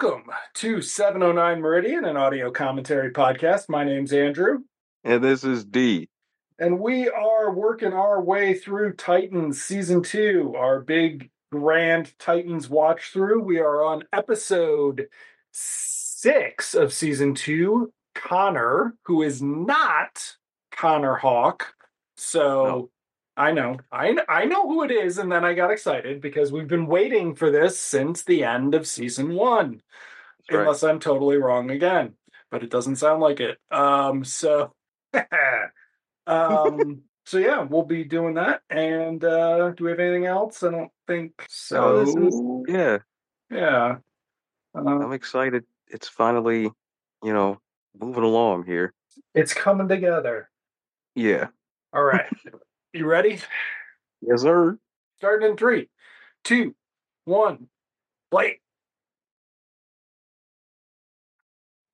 Welcome to 709 Meridian, an audio commentary podcast. My name's Andrew, And this is D. and we are working our way through Titans season two, our big grand Titans watch through. We are on episode six of season two. Conner, who is not Connor Hawke. So. I know, I, I know who it is, and then I got excited because we've been waiting for this since the end of season one right. unless I'm totally wrong again. But it doesn't sound like it. Um, so, um, so yeah, we'll be doing that. And uh, do we have anything else? I don't think so. Oh, is- yeah, yeah. Uh, I'm excited. It's finally, you know, moving along here. it's coming together. Yeah. All right. you ready? Yes, sir. Starting in three, two, one, play.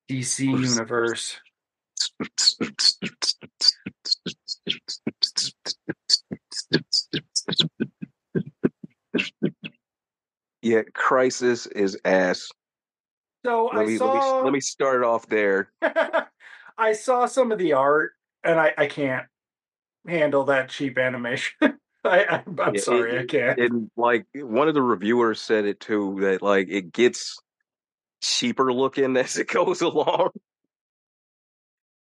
DC Universe. Yeah, Crisis is ass. So Let I me, saw. let me let me start off there. I saw some of the art, and I, I can't handle that cheap animation. I, Yeah, sorry, it- I can't. And like one of the reviewers said it too that like it gets cheaper looking as it goes along.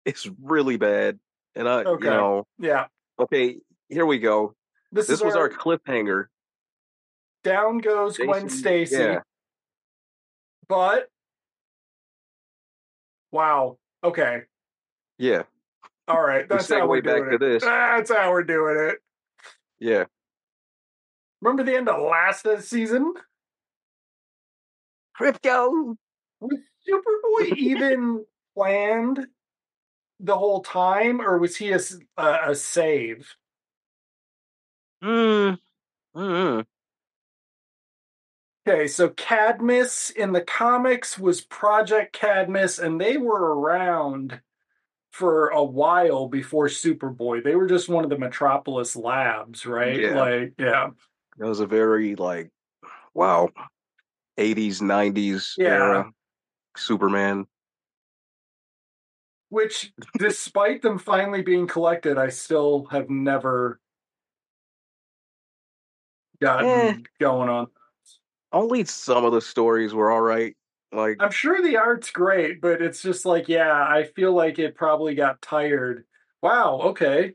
It's really bad. And I Okay. you know, yeah, okay, here we go. this, This is was our, our cliffhanger. down goes Gwen Stacy. yeah. But wow, okay, Yeah. All right, We that's how we're segue back doing to it. this. That's how we're doing it. Yeah. Remember the end of last season? Krypto. Was Superboy even planned the whole time, or was he a a save? Mm. Mm. Okay, so Cadmus in the comics was Project Cadmus, and they were around for a while before Superboy. They were just one of the Metropolis labs, right? Yeah. Like, yeah. That was a very like wow. 80s, 90s Yeah. era Superman. Which, despite them finally being collected, I still have never gotten Eh. going on. Only some of the stories were all right. Like I'm sure the art's great, but it's just like, yeah, I feel like it probably got tired. Wow, okay.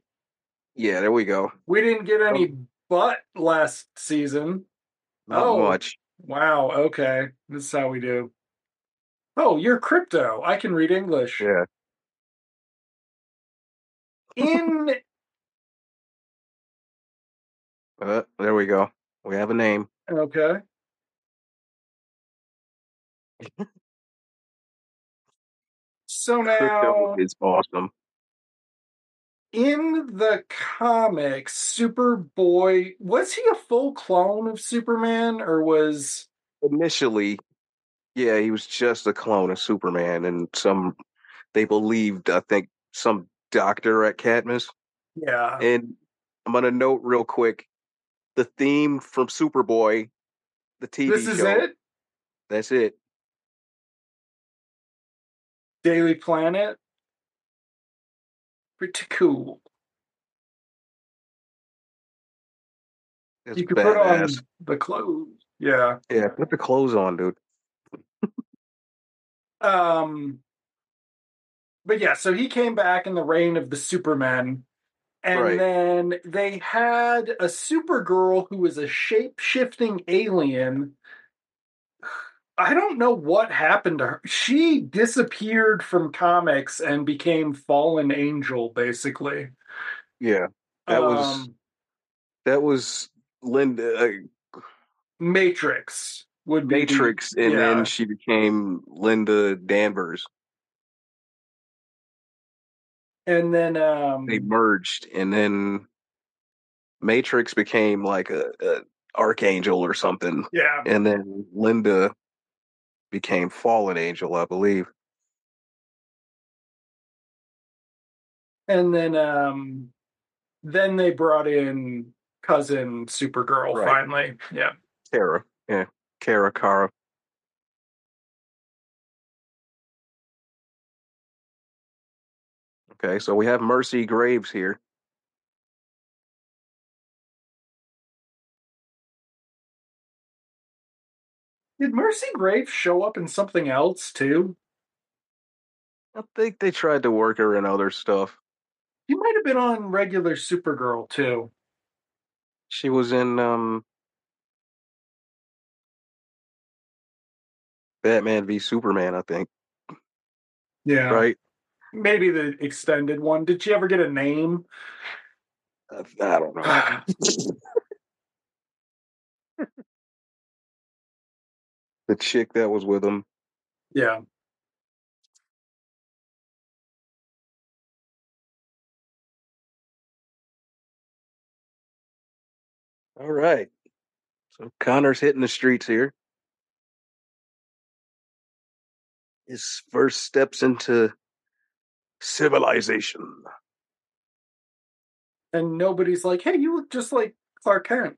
yeah, there we go. We didn't get any butt last season. Not Oh. much. Wow, okay. This is how we do. Oh, you're krypto. I can read English. Yeah. In Uh, there we go. We have a name. okay. So now is awesome. in the comics, Superboy was he a full clone of Superman or was Initially, yeah, he was just a clone of Superman and some they believed, I think, some doctor at Cadmus. yeah. And I'm gonna note real quick the theme from Superboy, the TV This is show. it? That's it. Daily Planet. Pretty cool. It's you could put on the clothes. Yeah. Yeah, put the clothes on, dude. Um but yeah, so he came back in the reign of the Supermen. And Right. then they had a Supergirl who was a shape shifting alien. I don't know what happened to her. She disappeared from comics and became Fallen Angel, basically. Yeah, that was Um, that was Linda uh, Matrix would be Matrix, and yeah. then she became Linda Danvers. and then um They merged, and then Matrix became like a, a archangel or something, yeah and then Linda became Fallen Angel, I believe. And then, um, then they brought in cousin Supergirl right. finally. Yeah, Kara. Yeah, Kara Kara. Okay, so we have Mercy Graves here. Did Mercy Graves show up in something else too? I think they tried to work her in other stuff. She might have been on regular Supergirl too. She was in um Batman v Superman, I think. Yeah. Right? Maybe the extended one. Did she ever get a name? Uh, I don't know. the chick that was with him. yeah. All right. So Conner's hitting the streets here. His first steps into civilization. And nobody's like, hey, you look just like Clark Kent.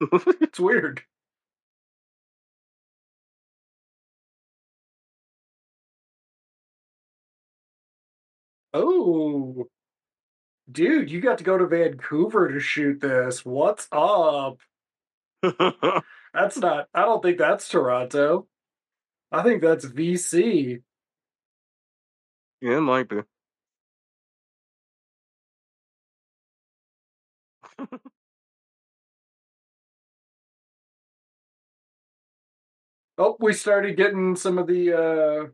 it's weird. Oh, dude, you got to go to Vancouver to shoot this. What's up? That's not, I don't think that's Toronto. I think that's VC. yeah, it might be. Oh, we started getting some of the uh,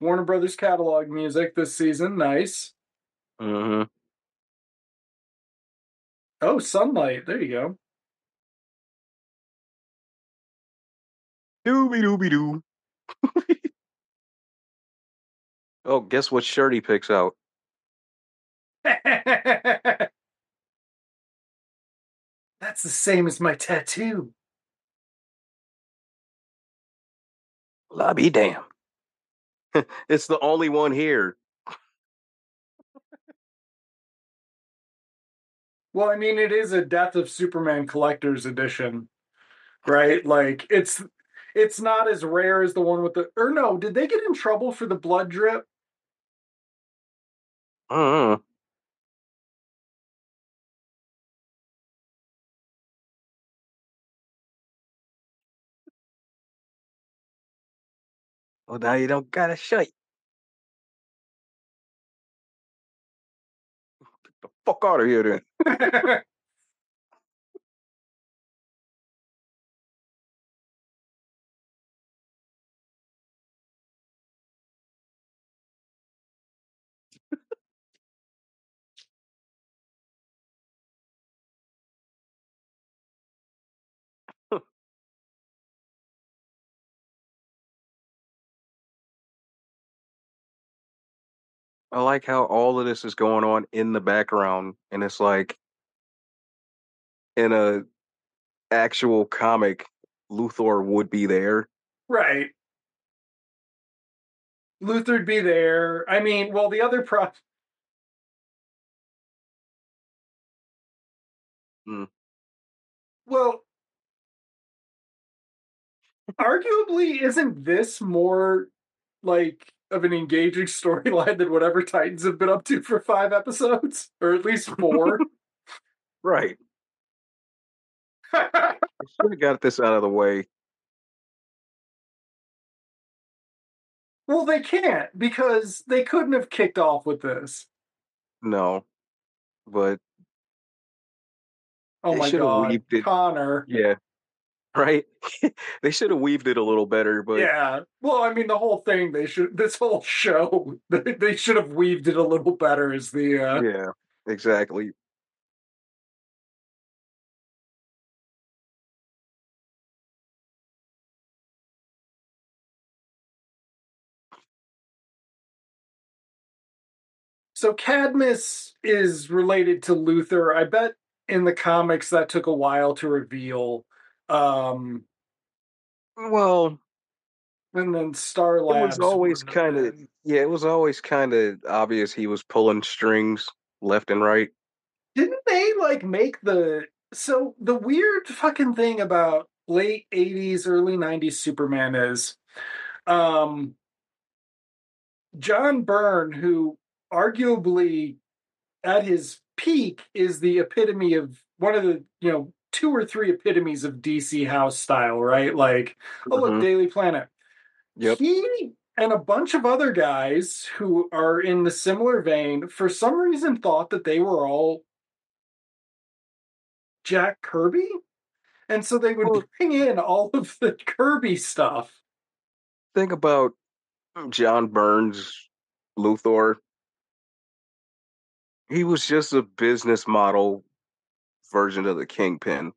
Warner Brothers catalog music this season. Nice. hmm Oh, Sunlight. There you go. Dooby dooby doo. oh, guess what shirt he picks out? That's the same as my tattoo. I'll be damn. it's the only one here. Well, I mean, it is a Death of Superman collector's edition, right? Like it's it's not as rare as the one with the or no, did they get in trouble for the blood drip? Uh-uh. Well, now you don't got a shirt. Get the fuck out of here, then. I like how all of this is going on in the background, and it's like in a actual comic, Luthor would be there. right. Luthor'd be there. I mean, well, the other pro Hmm. Well, arguably, isn't this more like of an engaging storyline than whatever Titans have been up to for five episodes, or at least four? Right. I should have got this out of the way. well, they can't because they couldn't have kicked off with this. No, but Oh my god. Conner. yeah, right. they should have weaved it a little better, but yeah. Well, I mean, the whole thing they should. This whole show, they, should have weaved it a little better. Is the uh, yeah, exactly. So Cadmus is related to Luthor. I bet in the comics that took a while to reveal. Um, Well, and then Star it Labs was always kind of yeah, it was always kind of obvious he was pulling strings left and right. Didn't they like make the so the weird fucking thing about late 80s early 90s Superman is um John Byrne who arguably at his peak is the epitome of one of the you know two or three epitomes of DC house style, right? Like, oh look, Mhm. Daily Planet. Yep. He and a bunch of other guys who are in the similar vein, for some reason, thought that they were all Jack Kirby, and so they would Well- bring in all of the Kirby stuff. Think about John Byrne's, Luthor. He was just a business model version of the Kingpin.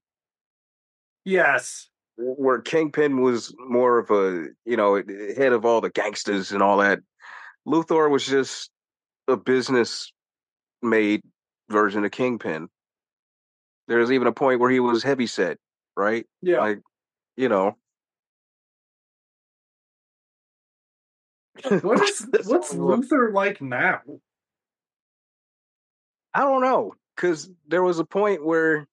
Yes, where Kingpin was more of a, you know, head of all the gangsters and all that. Luthor was just a business made version of Kingpin. There's even a point where he was heavy set, right? yeah. Like, you know. what is what's Luthor like now? I don't know, because there was a point where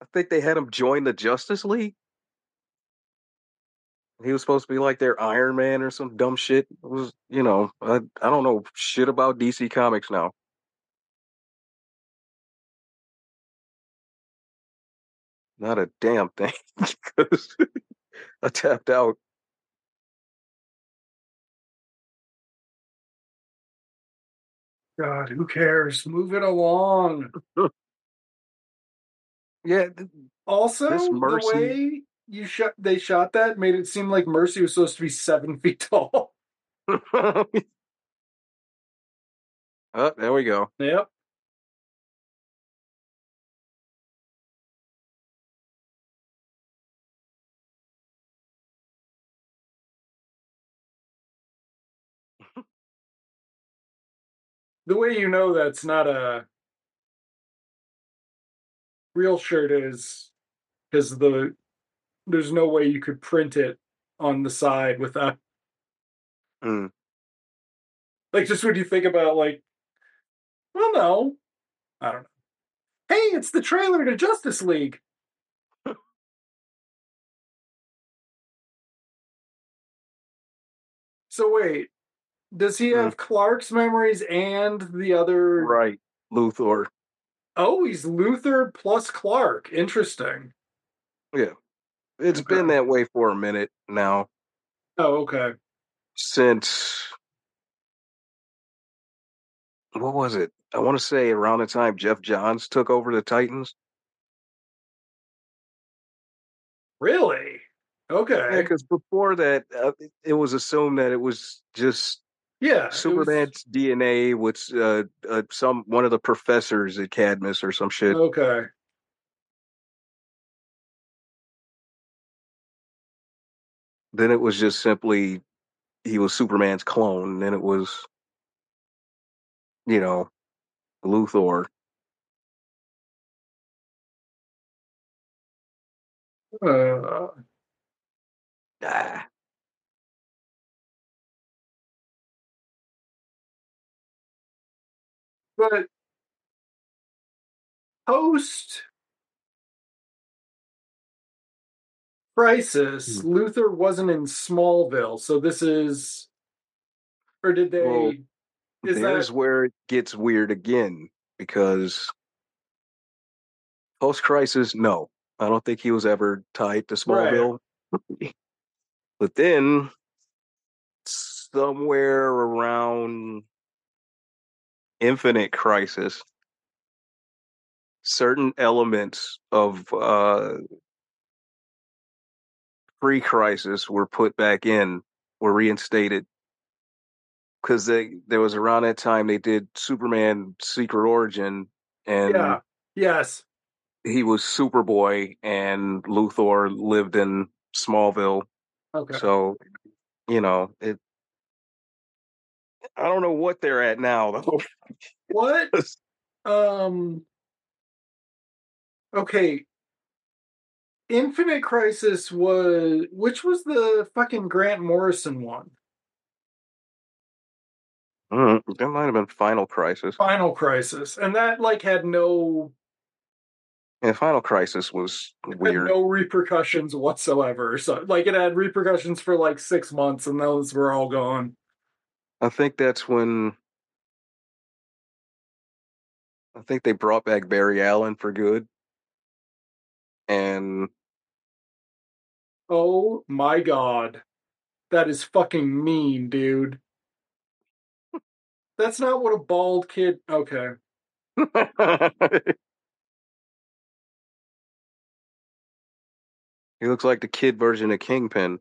I think they had him join the Justice League. He was supposed to be like their Iron Man or some dumb shit. It was, you know, I, I don't know shit about DC Comics now. Not a damn thing because I tapped out. God, who cares? Move it along. Yeah, th- Also, the way you shot they shot that made it seem like Mercy was supposed to be seven feet tall. oh, there we go. Yep. The way you know that's not a real shirt is because the there's no way you could print it on the side without Mm. like just when you think about like well no i don't know hey it's the trailer to justice league so wait does he have clark's memories and the other Right, Luthor. oh he's Luthor plus clark interesting Yeah, It's Okay. been that way for a minute now. oh okay since what was it? I want to say around the time Geoff Johns took over the Titans. really okay Yeah, because before that, uh, it was assumed that it was just yeah it was- Superman's DNA with uh, uh, some one of the professors at Cadmus or some shit. okay Then it was just simply he was Superman's clone. And then it was, you know, Luthor. uh, Ah, but post crisis Hmm. luthor wasn't in smallville so this is or did they Well, is there's that where it gets weird again because post crisis, no, I don't think he was ever tied to Smallville. but then somewhere around Infinite Crisis, certain elements of uh, pre crisis were put back in, were reinstated. Because they there was around that time they did Superman Secret Origin and yeah yes. he was Superboy and Luthor lived in Smallville. okay. So, you know, it I don't know what they're at now though. what um okay infinite crisis was which was the fucking grant morrison one Mm, that might have been Final Crisis. final crisis and that like had no Yeah, Final Crisis was weird. no repercussions whatsoever so like it had repercussions for like six months and those were all gone I think that's when I think they brought back Barry Allen for good. And Oh my god. That is fucking mean, dude. That's not what a bald kid. Okay. he looks like the kid version of Kingpin.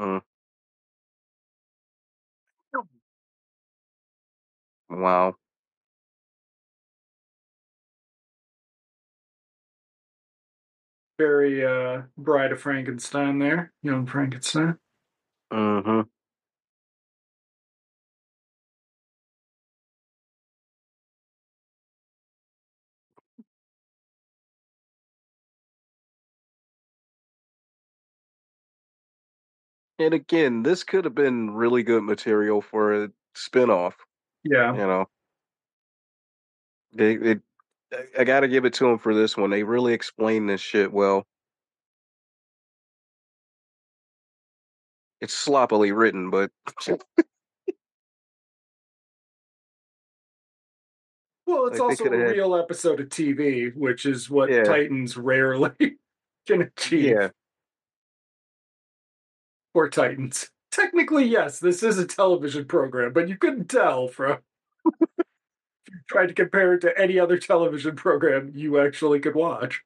Mm. Wow. Very uh Bride of Frankenstein there. Young Frankenstein. Mm-hmm. And again, this could have been really good material for a spinoff. Yeah. You know, it, I got to give it to them for this one. They really explain this shit well. It's sloppily written, but Well, it's Like, also a had- real episode of TV, which is what Yeah. Titans rarely can achieve. yeah, For Titans. Technically, yes, this is a television program, but you couldn't tell from if you tried to compare it to any other television program you actually could watch.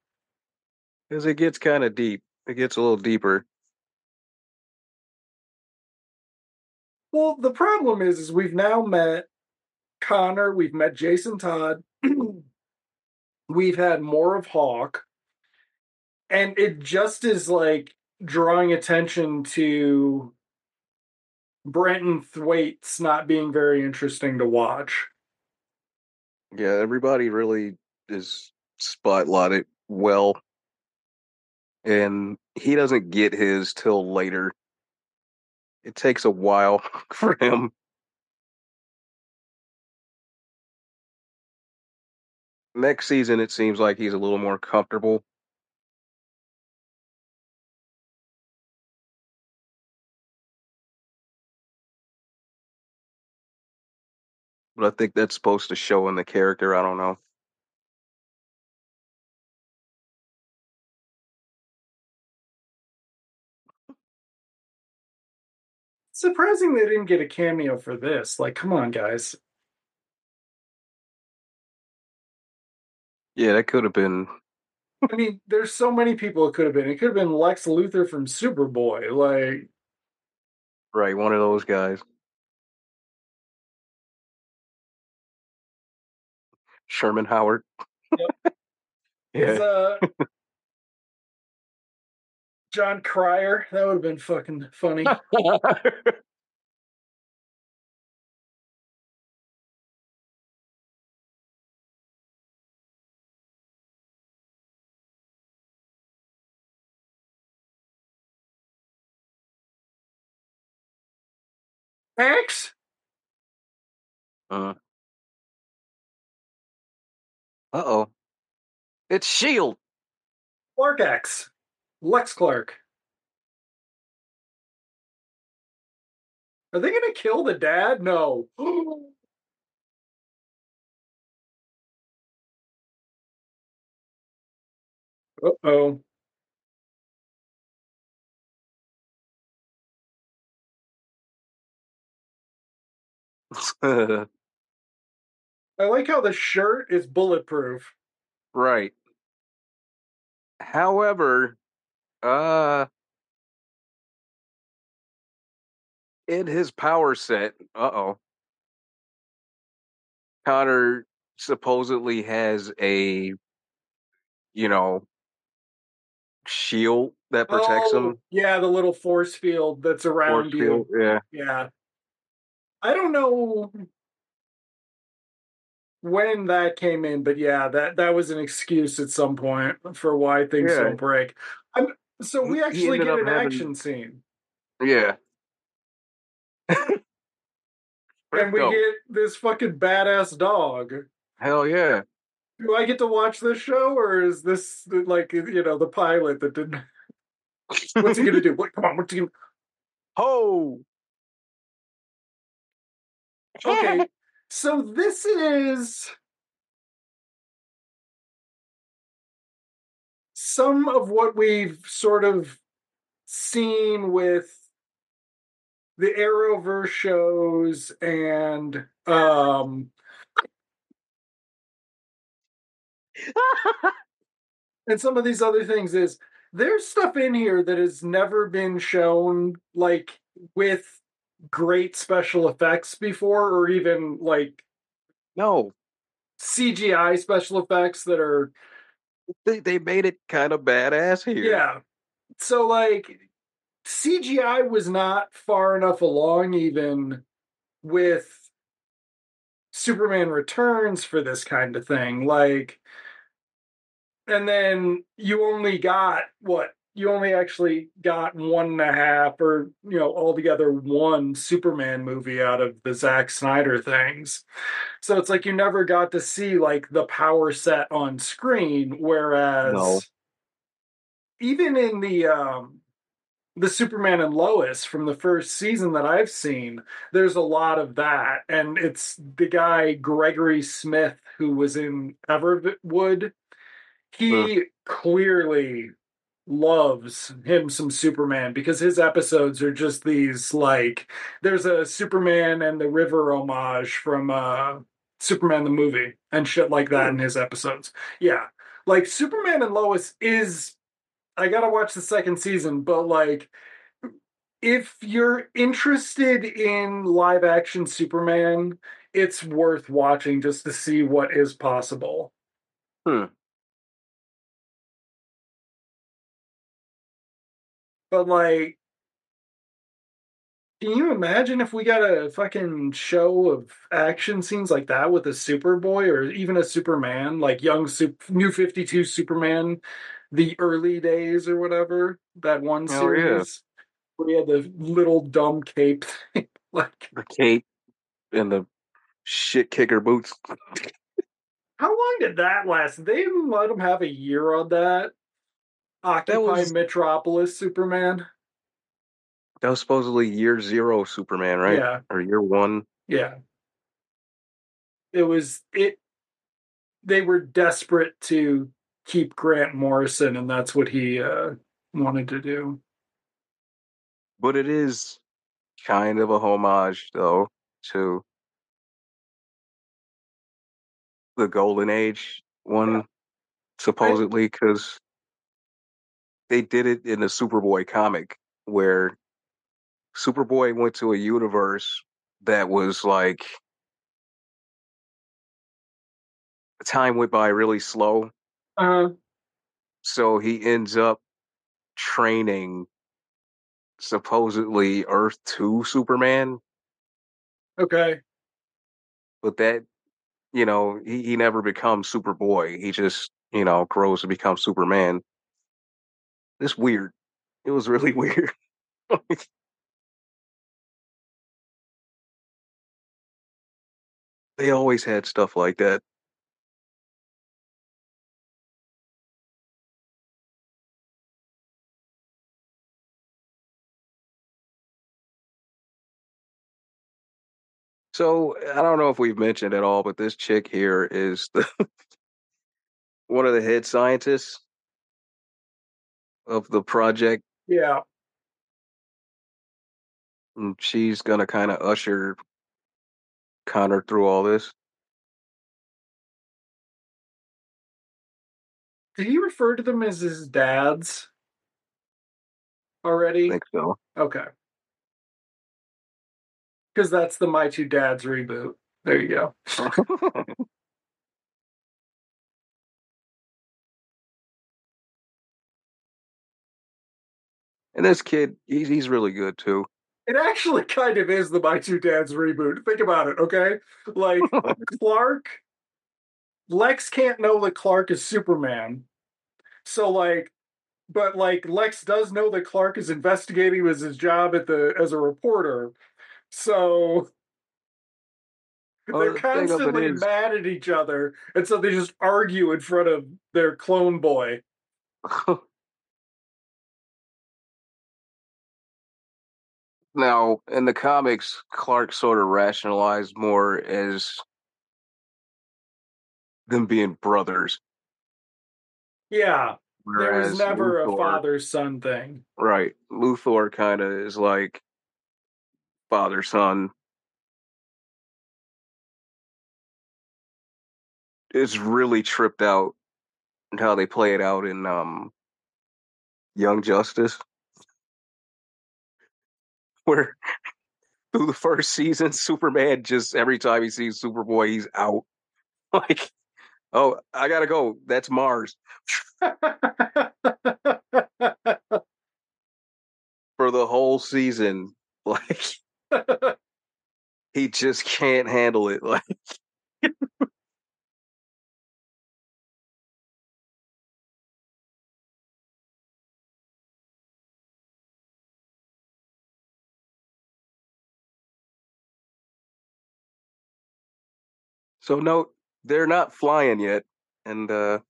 because it gets kind of deep. It gets a little deeper. Well, the problem is, is we've now met Conner, we've met Jason Todd, we've had more of Hawk, and it just is like drawing attention to Brenton Thwaites not being very interesting to watch. Yeah, everybody really is spotlighted well, and he doesn't get his till later. It takes a while for him. Next season, it seems like he's a little more comfortable. But I think that's supposed to show in the character. I don't know. Surprising they didn't get a cameo for this. Like, come on, guys. Yeah, that could have been I mean, there's so many people it could have been. It could have been Lex Luthor from Superboy. Like, right. One of those guys. Sherman Howard. Yep. yeah. uh, Jon Cryer. That would have been fucking funny. X? uh oh. It's Shield. Clark X. Lex Clark. Are they going to kill the dad? No. Uh oh. I like how the shirt is bulletproof. right. However, uh in his power set, uh oh. Conner supposedly has a you know shield that protects Oh, him. Yeah, the little force field that's around Force you. field, Yeah. Yeah. I don't know when that came in, but yeah, that that was an excuse at some point for why things Yeah. don't break. I'm, so we actually get an having- action scene, Yeah. and we get this fucking badass dog. Hell yeah. Do I get to watch this show, or is this like you know the pilot that didn't? What's he gonna do? What? Come on, what's he? Gonna... Ho! Okay, so this is some of what we've sort of seen with the Arrowverse shows and um and some of these other things is there's stuff in here that has never been shown like with great special effects before or even like no CGI special effects that are they they made it kind of badass here. yeah. So like CGI was not far enough along even with Superman Returns for this kind of thing. Like and then you only got what you only actually got one and a half or you know altogether one superman movie out of the Zack snyder things. So it's like you never got to see like the power set on screen whereas No. even in the um the superman and lois from the first season that i've seen there's a lot of that. And it's the guy gregory smith who was in everwood he clearly loves him some Superman because his episodes are just these like there's a Superman and the River homage from uh Superman the movie and shit like that in his episodes. Yeah. Like Superman and Lois is I got to watch the second season but like if you're interested in live action Superman it's worth watching just to see what is possible. Hmm. But like, can you imagine if we got a fucking show of action scenes like that with a Superboy or even a Superman, like young Sup- New Fifty Two Superman, the early days or whatever that one oh, yeah. series where he had the little dumb cape thing, like. The cape and the shit kicker boots. How long did that last? They let him have a year on that. Occupy was- Metropolis Superman. That was supposedly year zero Superman, right? Yeah, Or year one. yeah. It was it. They were desperate to keep Grant Morrison, and that's what he uh, wanted to do. But it is kind of a homage, though, to the Golden Age one, Yeah. supposedly, because they did it in the Superboy comic where Superboy went to a universe that was like time went by really slow. Uh-huh. So he ends up training supposedly Earth 2 Superman, okay. but that, you know, he, he never becomes Superboy. He just, you know, grows to become Superman. It's weird. It was really weird. they always had stuff like that. So I don't know if we've mentioned at all, but this chick here is the one of the head scientists of the project, Yeah. and she's gonna kind of usher Conner through all this. Did he refer to them as his dads I already? think so. Okay. Because that's the My Two Dads reboot. There you go. and this kid, he's he's really good too. It actually kind of is the My Two Dads reboot. Think about it, okay? Like Clark, Lex can't know that Clark is Superman. So like, but like Lex does know that Clark is investigating as his job at the as a reporter. So they're the thing of it constantly mad at each other, and so they just argue in front of their clone boy. Now, in the comics, Clark sort of rationalized more as them being brothers. Yeah, there was Whereas never a father son thing. Right. Luthor kind of is like father son. It's really tripped out how they play it out in um Young Justice. Where through the first season, Superman just every time he sees Superboy, he's out. Like, oh, I gotta go. That's Mars. For the whole season. Like he just can't handle it. Like so no, they're not flying yet. And uh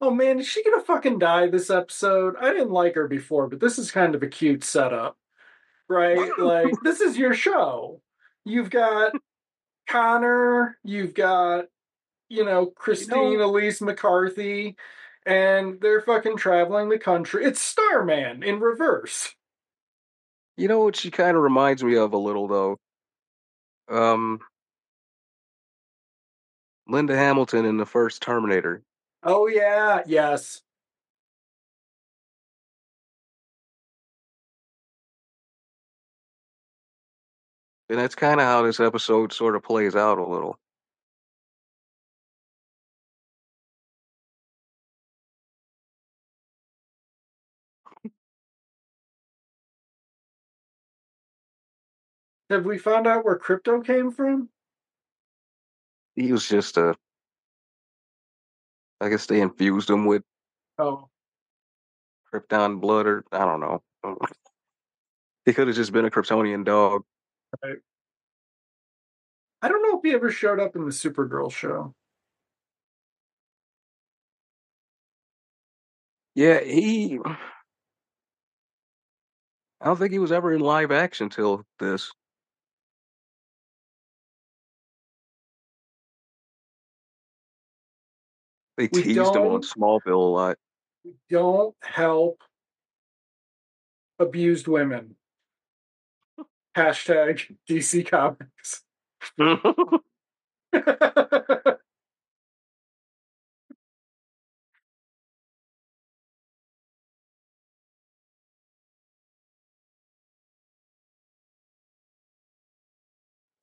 oh man, is she gonna fucking die this episode? I didn't like her before, but this is kind of a cute setup, right? like this is your show. You've got Conner, you've got you know Christine Elise McCarthy, and they're fucking traveling the country. It's Starman in reverse. You know what she kind of reminds me of a little though? Um Linda Hamilton in the first Terminator. Oh yeah, yes. And that's kind of how this episode sort of plays out a little. Have we found out where krypto came from? He was just a I guess they infused him with Oh, Krypton blood or I don't know. He could have just been a Kryptonian dog. I don't know if he ever showed up in the Supergirl show. Yeah, he I don't think he was ever in live action till this. They We teased him on Smallville a lot. We Don't help abused women. Hashtag DC Comics.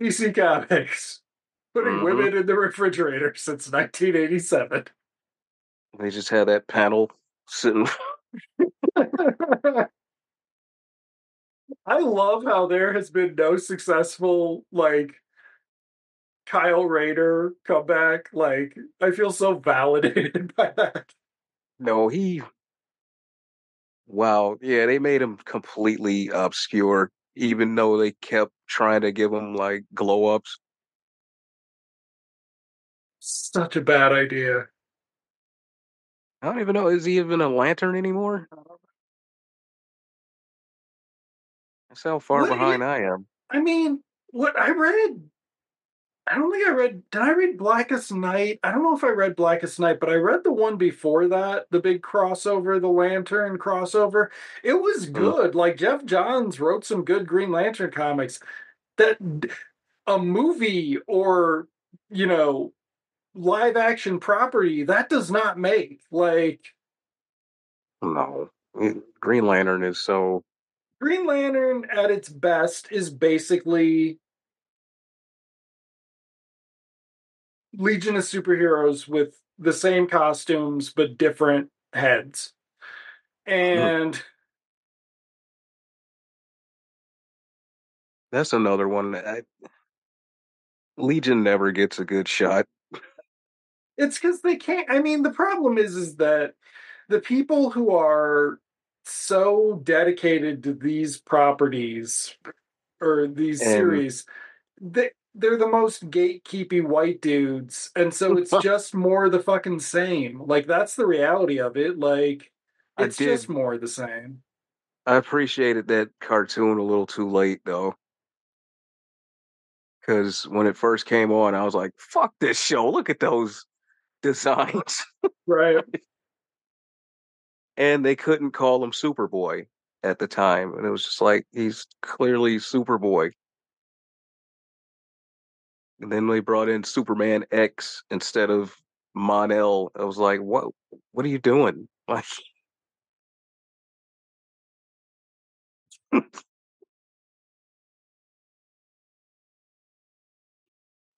DC Comics. Putting Mhm. women in the refrigerator since 1987. They just had that panel sitting. I love how there has been no successful like Kyle Rayner comeback. Like I feel so validated by that. No, he. Wow, yeah, they made him completely obscure, even though they kept trying to give him like glow ups. Such a bad idea. I don't even know, is he even a lantern anymore? That's how far What behind is- I am. I mean, what I read I don't think I read did I read Blackest Night? I don't know if I read Blackest Night, but I read the one before that, the big crossover, the Lantern crossover. It was Mhm. good. Like Geoff Johns wrote some good Green Lantern comics. That a movie or, you know, live action property that does not make. Like No, eh, Green Lantern is so. Green Lantern at its best is basically Legion of Superheroes with the same costumes but different heads. Hmm. And That's another one. I, Legion never gets a good shot. It's because they can't I mean the problem is is that the people who are so dedicated to these properties or these And- series they they're the most gatekeepy white dudes and so it's just more the fucking same like that's the reality of it like It's just more the same. I appreciated that cartoon a little too late though. Because when it first came on, I was like, fuck this show. Look at those designs. Right. and they couldn't call him Superboy at the time. And it was just like, he's clearly Superboy. And then they brought in Superman X instead of Mon-El. I was like, what what are you doing? Like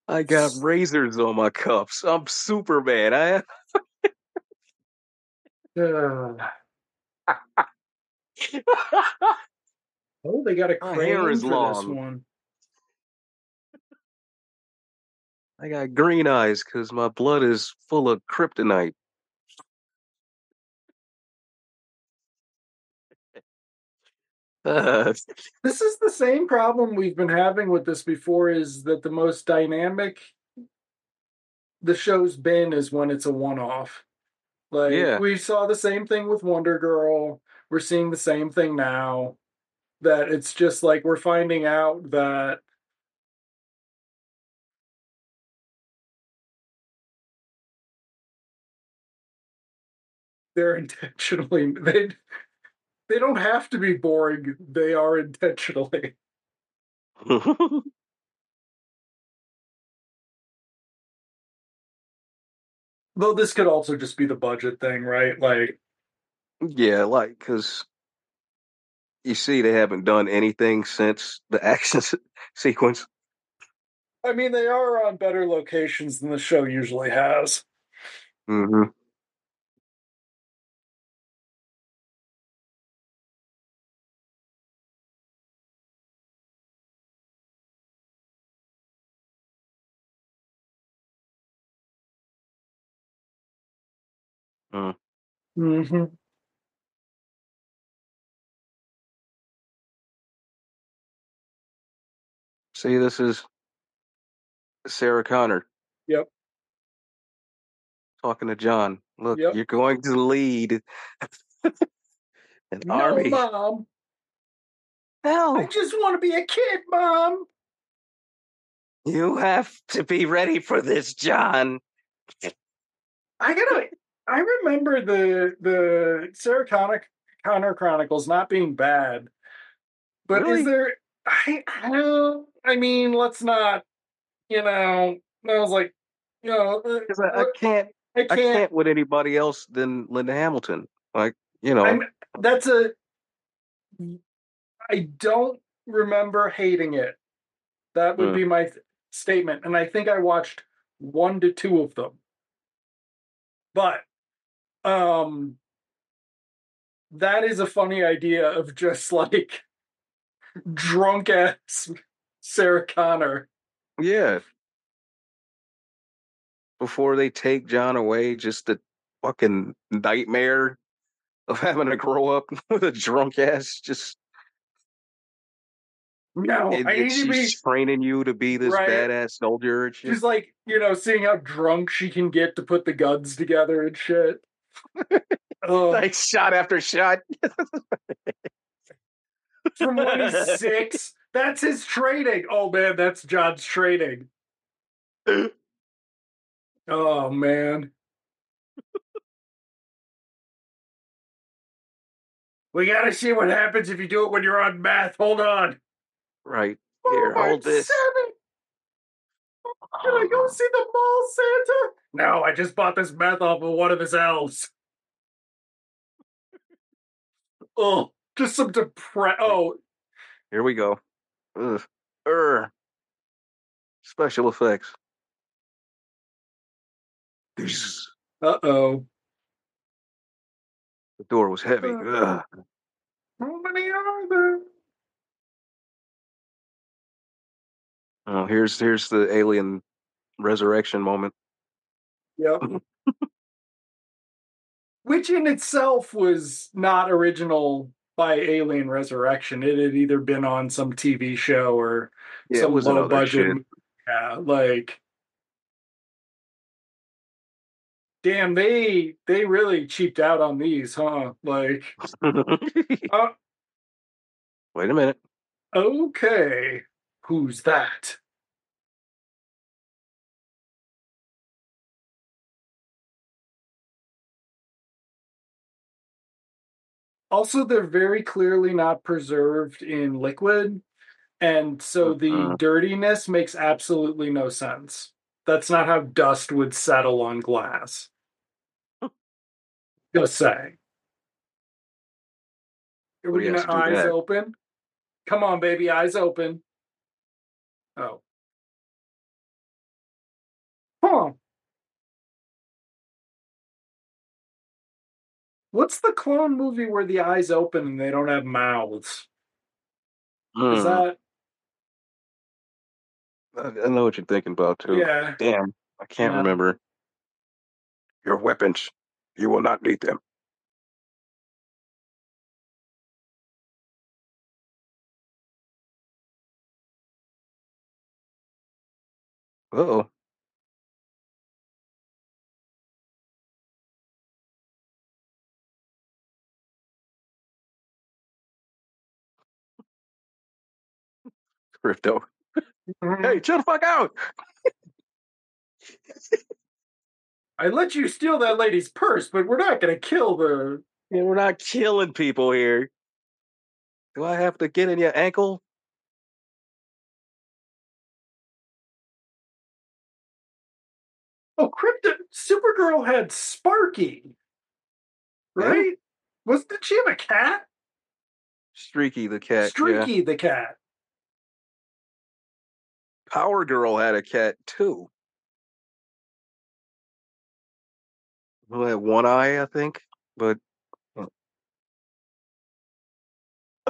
I got razors on my cuffs. I'm Superman. I Uh, oh, they got a My hair crane is for this long. one. I got green eyes because my blood is full of kryptonite. Uh, This is the same problem we've been having with this before is that the most dynamic the show's been is when it's a one off. Like Yeah. we saw the same thing with Wonder Girl. We're seeing the same thing now. That it's just like we're finding out that they're intentionally they they don't have to be boring. They are intentionally. Though this could also just be the budget thing, right? Like yeah, like because you see, they haven't done anything since the action se- sequence. I mean they are on better locations than the show usually has. Mm-hmm. Hmm Mm-hmm. See, this is Sarah Connor Yep. talking to John. Look, Yep. you're going to lead an No, army. mom. I No, just want to be a kid, mom. you have to be ready for this, John. I gotta. I remember the the Sarah Connor, Connor Chronicles not being bad, but Really? is there? I I don't. I mean, let's not. You know, I was like, you know, uh, 'Cause I, I can't, I can't. can't with anybody else than Linda Hamilton. Like, you know, I'm, that's a. I don't remember hating it. That would Hmm. be my th- statement, and I think I watched one to two of them. But, um, that is a funny idea of just like drunk ass Sarah Connor. yeah. Before they take John away, just the fucking nightmare of having to grow up with a drunk ass just No, and, I need to be. she's training you to be this Right. badass soldier and shit. She's like, you know, seeing how drunk she can get to put the guns together and shit. Oh. like shot after shot. from when he's six. That's his training. Oh man, that's John's training. Oh man. We gotta see what happens if you do it when you're on math. Hold on. Right. Oh, Here, I'm hold this. seven. Can I go see the mall, Santa? No, I just bought this meth off of one of his elves. Oh, just some depre. Oh, Here we go. Ugh. Urgh. Special effects. uh oh. The door was heavy. Uh. Ugh. How many are there? Oh, here's here's the alien resurrection moment. Yep. Which in itself was not original by Alien Resurrection. It had either been on some TV show or Yeah, some was low budget. Yeah, like Damn, they they really cheaped out on these, huh? Like, uh, Wait a minute. okay, who's that? Also, they're very clearly not preserved in liquid, and so the Mhm. dirtiness makes absolutely no sense. That's not how dust would settle on glass. Just say. Are we gonna eyes that. open? Come on, baby, eyes open. Oh. Huh. What's the clone movie where the eyes open and they don't have mouths? Is Hmm. that I I know what you're thinking about too. yeah? Damn, I can't Yeah. remember. Your weapons. You will not need them. Uh-oh. Krypto. Mhm. Hey, chill the fuck out. I let you steal that lady's purse, but we're not gonna kill the. Yeah, we're not killing people here. Do I have to get in your ankle? Oh, Krypto Supergirl had Sparky, Yeah. right? Was did she have a cat? Streaky the cat. Yeah. Streaky the cat. Power Girl had a cat too. Who had one eye, I think, but I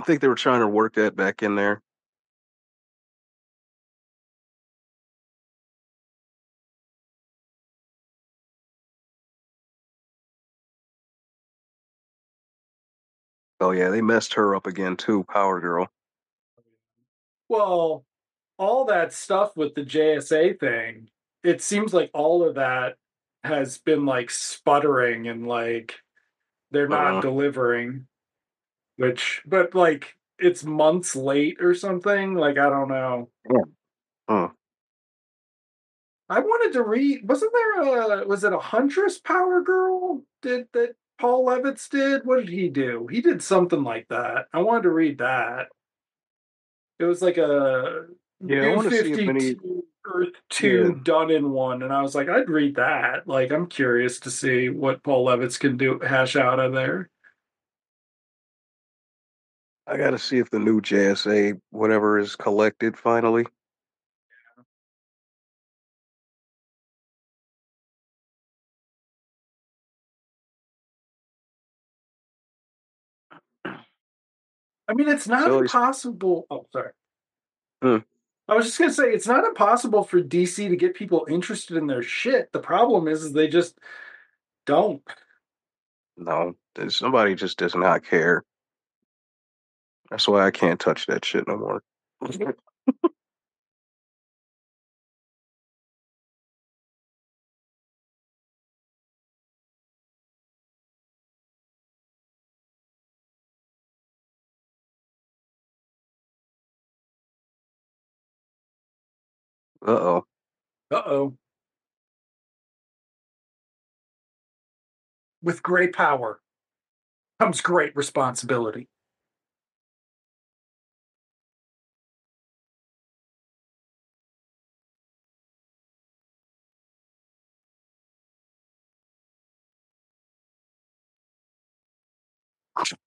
think they were trying to work that back in there. Oh yeah, they messed her up again too, Power Girl. Well, all that stuff with the JSA thing, it seems like all of that has been like sputtering and like they're not Uh-uh. delivering. Which, but like it's months late or something. Like I don't know. Huh. I wanted to read. Wasn't there a? Was it a Huntress Power Girl? Did that Paul Levitz did? What did he do? He did something like that. I wanted to read that. It was like a Yeah, New want to see if any. 52 Earth Two done in one, and I was like, I'd read that. Like, I'm curious to see what Paul Levitz can do hash out of there. I got to see if the new JSA whatever is collected finally. I mean, it's not he's- impossible. Oh, sorry. Hmm. I was just gonna say it's not impossible for DC to get people interested in their shit. The problem is, is they just don't. No, somebody just does not care. That's why I can't touch that shit no more. Uh oh. Uh oh. With great power comes great responsibility.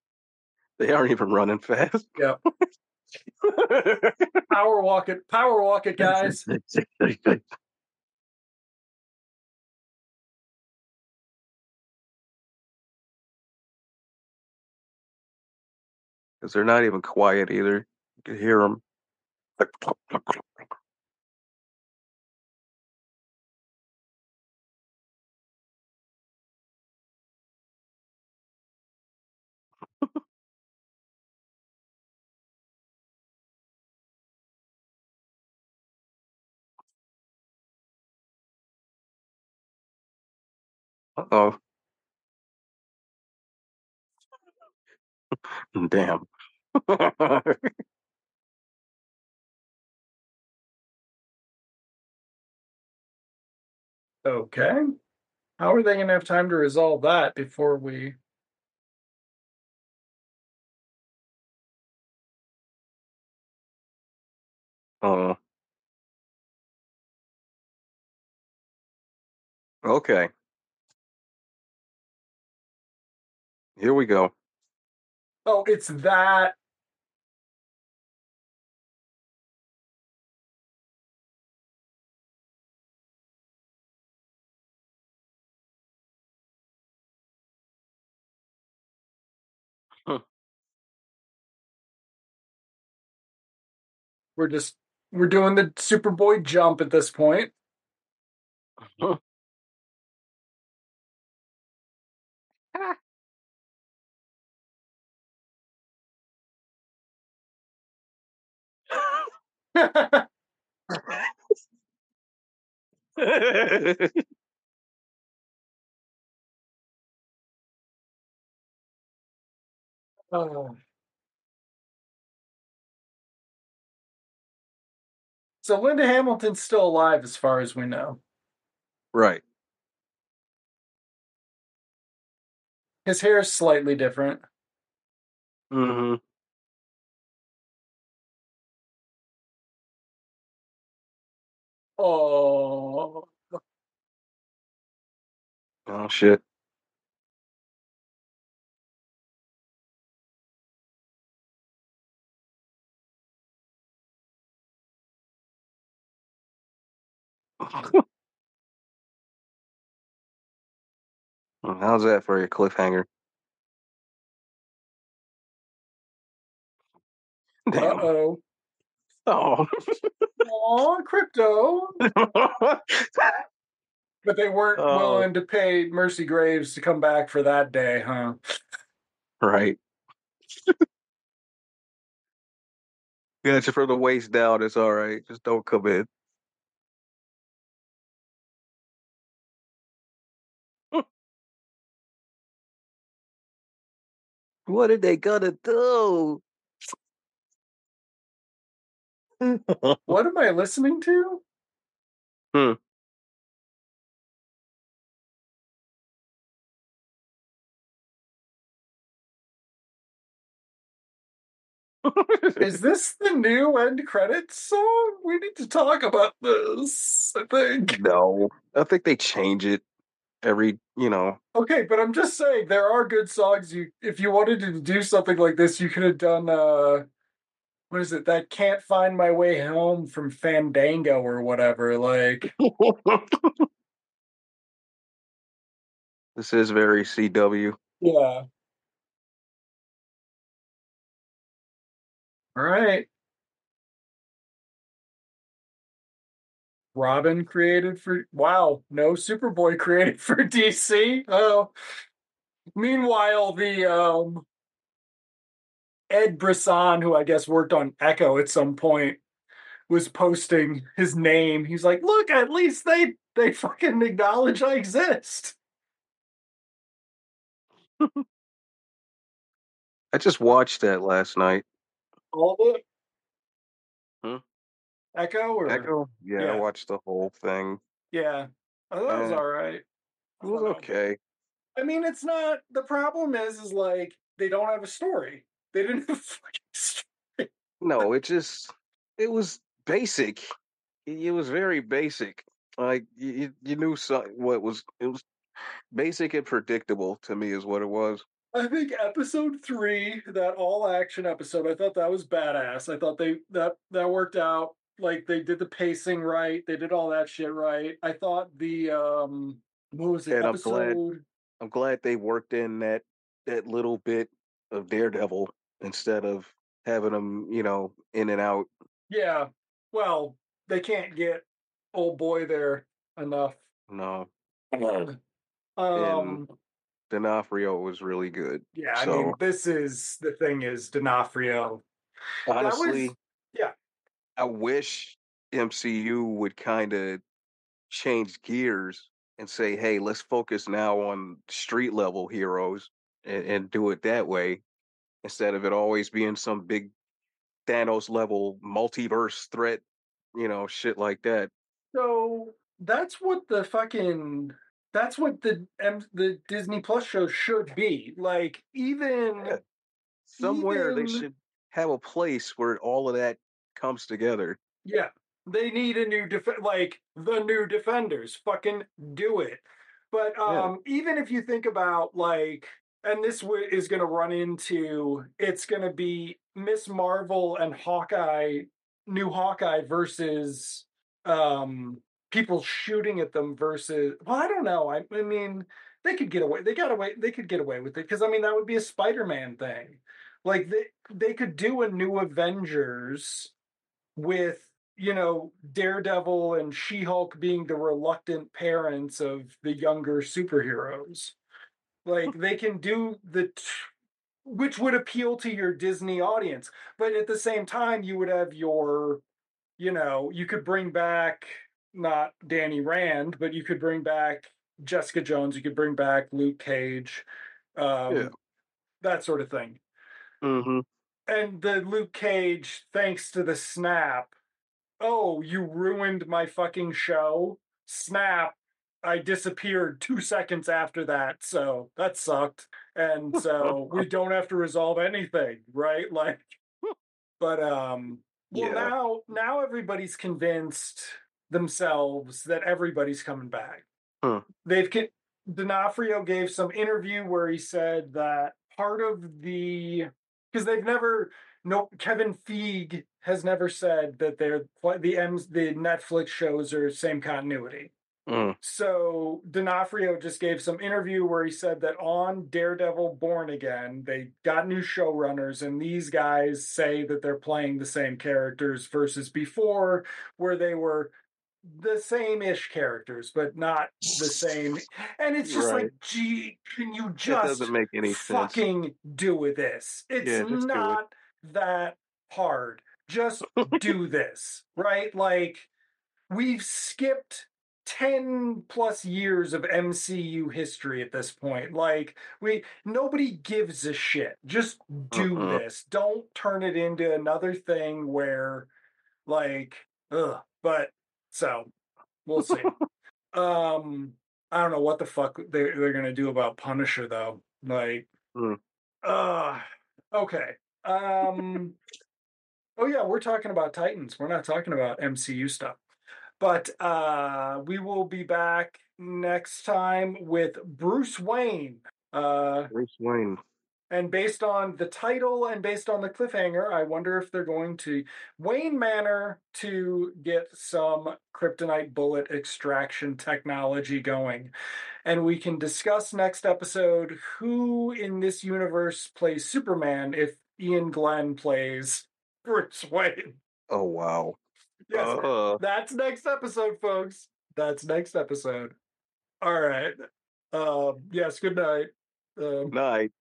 They aren't even running fast. Yeah. Power walk it, power walk it, guys. Because they're not even quiet either. You can hear them. Oh. Damn. Okay. How are they going to have time to resolve that before we? Oh. Okay. Here we go. Oh, it's that. Huh. We're just we're doing the Superboy jump at this point. Huh. Oh. So Linda Hamilton's still alive, as far as we know. right. His hair is slightly different. Mm-hmm. Oh, Oh shit. How's that for a cliffhanger? uh Damn. oh. Oh. Aw, krypto. But they weren't Oh. willing to pay Mercy Graves to come back for that day, huh? right. Got you from the waist down. It's all right. Just don't come in. What are they gonna do? What am I listening to? Hmm. Is this the new end credits song? We need to talk about this, I think. no. I think they change it every, you know. Okay, but I'm just saying there are good songs you if you wanted to do something like this, you could have done uh what is it? That Can't Find My Way Home from Fandango or whatever. Like this is very CW. Yeah. All right. Robin created for wow, no Superboy created for DC. Oh. Meanwhile, the um Ed Brisson, who I guess worked on Echo at some point, was posting his name. He's like, look, at least they they fucking acknowledge I exist. I just watched that last night. All of it. Hmm? Echo or Echo? Yeah, Yeah. I watched the whole thing. Yeah. I thought it was all right. It was okay. I mean, it's not. The problem is, is like they don't have a story. They didn't have fucking. No, it just it was basic. It, was very basic. Like you, you- knew some, what was it was basic and predictable to me is what it was. I think episode three, that all action episode, I thought that was badass. I thought they that that worked out. Like they did the pacing right. They did all that shit right. I thought the um what was it And I'm glad- episode? I'm glad they worked in that that little bit of Daredevil instead of having them, you know, in and out. Yeah. Well, they can't get old boy there enough. No, um D'Onofrio was really good. yeah, I mean this is the thing is D'Onofrio. That was- honestly, yeah. I wish MCU would kind of change gears and say, "Hey, let's focus now on street level heroes and, and do it that way," instead of it always being some big Thanos level multiverse threat, you know, shit like that. So that's what the fucking that's what the the Disney Plus show should be. Like even Yeah. Somewhere even, they should have a place where all of that comes together. Yeah, they need a new def like the new Defenders. Fucking do it. But Yeah. um even if you think about like and this w- is going to run into it's going to be Miss Marvel and Hawkeye new Hawkeye versus um people shooting at them versus well I don't know I, I mean they could get away they got away they could get away with it because I mean that would be a Spider-Man thing like they they could do a new Avengers with you know Daredevil and She-Hulk being the reluctant parents of the younger superheroes. Like they can do the t- which would appeal to your Disney audience, but at the same time you would have your you know, you could bring back not Danny Rand, but you could bring back Jessica Jones, you could bring back Luke Cage, um, Yeah. that sort of thing Mm-hmm. and the Luke Cage, thanks to the snap. Oh, you ruined my fucking show. Snap. I disappeared two seconds after that, so that sucked. And so we don't have to resolve anything, right? Like, but um, well Yeah. now now everybody's convinced themselves that everybody's coming back. Huh. They've con- D'Onofrio gave some interview where he said that part of the because they've never no Kevin Feige has never said that they're the M's the Netflix shows are same continuity. Mm. So D'Onofrio just gave some interview where he said that on Daredevil Born Again, they got new showrunners, and these guys say that they're playing the same characters versus before, where they were the same ish characters, but not the same. And it's just like, Right. gee, can you just doesn't make any sense. fucking do with this? It's Yeah, do it. not that hard. Just do this, right? Like, we've skipped 10 plus years of MCU history at this point. Like, we nobody gives a shit. Just do Uh-uh. this. Don't turn it into another thing where, like, ugh. But so we'll see. um, I don't know what the fuck they, they're gonna do about Punisher though. Like, Hmm. uh, okay. Um, oh yeah, we're talking about Titans. We're not talking about MCU stuff. But uh, we will be back next time with Bruce Wayne. Uh, Bruce Wayne. and based on the title and based on the cliffhanger, I wonder if they're going to Wayne Manor to get some kryptonite bullet extraction technology going. And we can discuss next episode who in this universe plays Superman if Iain Glen plays Bruce Wayne. Oh wow. Yes, Uh, that's next episode, folks. That's next episode. All right. Um, yes, good night. Um, night.